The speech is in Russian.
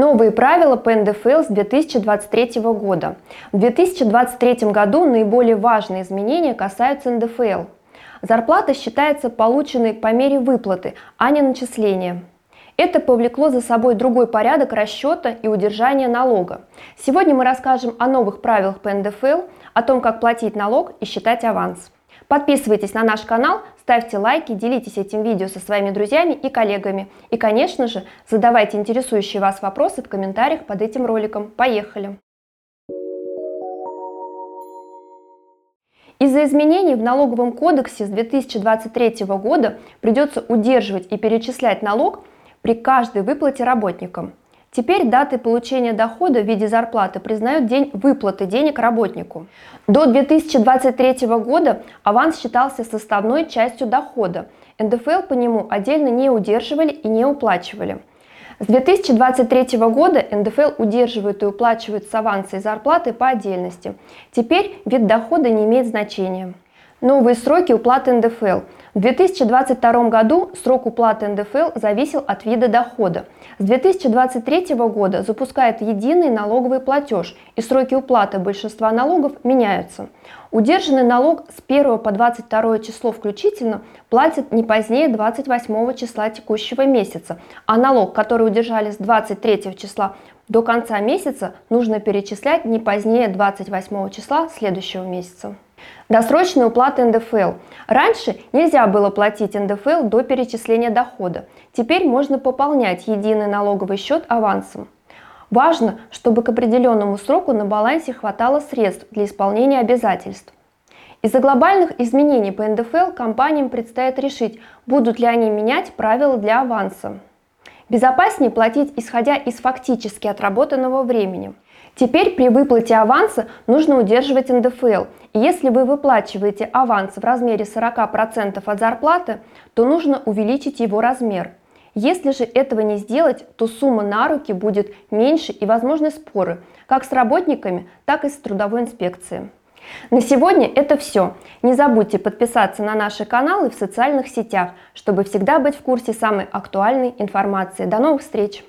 Новые правила по НДФЛ с 2023 года. В 2023 году наиболее важные изменения касаются НДФЛ. Зарплата считается полученной по мере выплаты, а не начисления. Это повлекло за собой другой порядок расчета и удержания налога. Сегодня мы расскажем о новых правилах по НДФЛ, о том, как платить налог и считать аванс. Подписывайтесь на наш канал, ставьте лайки, делитесь этим видео со своими друзьями и коллегами. И, конечно же, задавайте интересующие вас вопросы в комментариях под этим роликом. Поехали! Из-за изменений в налоговом кодексе с 2023 года придется удерживать и перечислять налог при каждой выплате работникам. Теперь датой получения дохода в виде зарплаты признают день выплаты денег работнику. До 2023 года аванс считался составной частью дохода. НДФЛ по нему отдельно не удерживали и не уплачивали. С 2023 года НДФЛ удерживают и уплачивают с аванса и зарплаты по отдельности. Теперь вид дохода не имеет значения. Новые сроки уплаты НДФЛ. В 2022 году срок уплаты НДФЛ зависел от вида дохода. С 2023 года запускает единый налоговый платеж, и сроки уплаты большинства налогов меняются. Удержанный налог с 1 по 22 число включительно платят не позднее 28 числа текущего месяца, а налог, который удержали с 23 числа до конца месяца, нужно перечислять не позднее 28 числа следующего месяца. Досрочная уплата НДФЛ. Раньше нельзя было платить НДФЛ до перечисления дохода. Теперь можно пополнять единый налоговый счет авансом. Важно, чтобы к определенному сроку на балансе хватало средств для исполнения обязательств. Из-за глобальных изменений по НДФЛ компаниям предстоит решить, будут ли они менять правила для аванса. Безопаснее платить исходя из фактически отработанного времени – Теперь при выплате аванса нужно удерживать НДФЛ. И если вы выплачиваете аванс в размере 40% от зарплаты, то нужно увеличить его размер. Если же этого не сделать, то сумма на руки будет меньше и возможны споры, как с работниками, так и с трудовой инспекцией. На сегодня это все. Не забудьте подписаться на наши каналы в социальных сетях, чтобы всегда быть в курсе самой актуальной информации. До новых встреч!